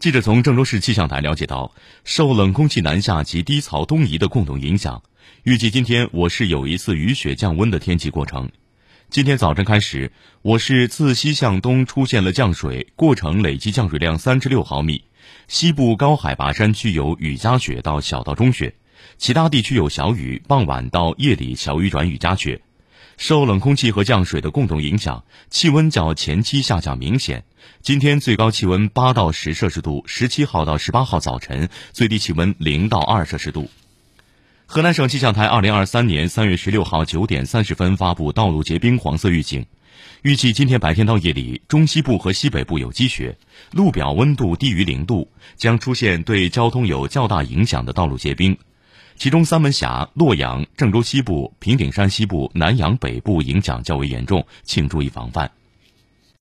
记者从郑州市气象台了解到，受冷空气南下及低槽东移的共同影响，预计今天我市有一次雨雪降温的天气过程。今天早晨开始，我市自西向东出现了降水，过程累计降水量三至六毫米。西部高海拔山区有雨夹雪到小到中雪，其他地区有小雨，傍晚到夜里小雨转雨夹雪。受冷空气和降水的共同影响，气温较前期下降明显。今天最高气温八到十摄氏度，十七号到十八号早晨最低气温零到二摄氏度。河南省气象台二零二三年三月十六号九点三十分发布道路结冰黄色预警，预计今天白天到夜里，中西部和西北部有积雪，路表温度低于零度，将出现对交通有较大影响的道路结冰。其中，三门峡、洛阳、郑州西部、平顶山西部、南阳北部影响较为严重，请注意防范。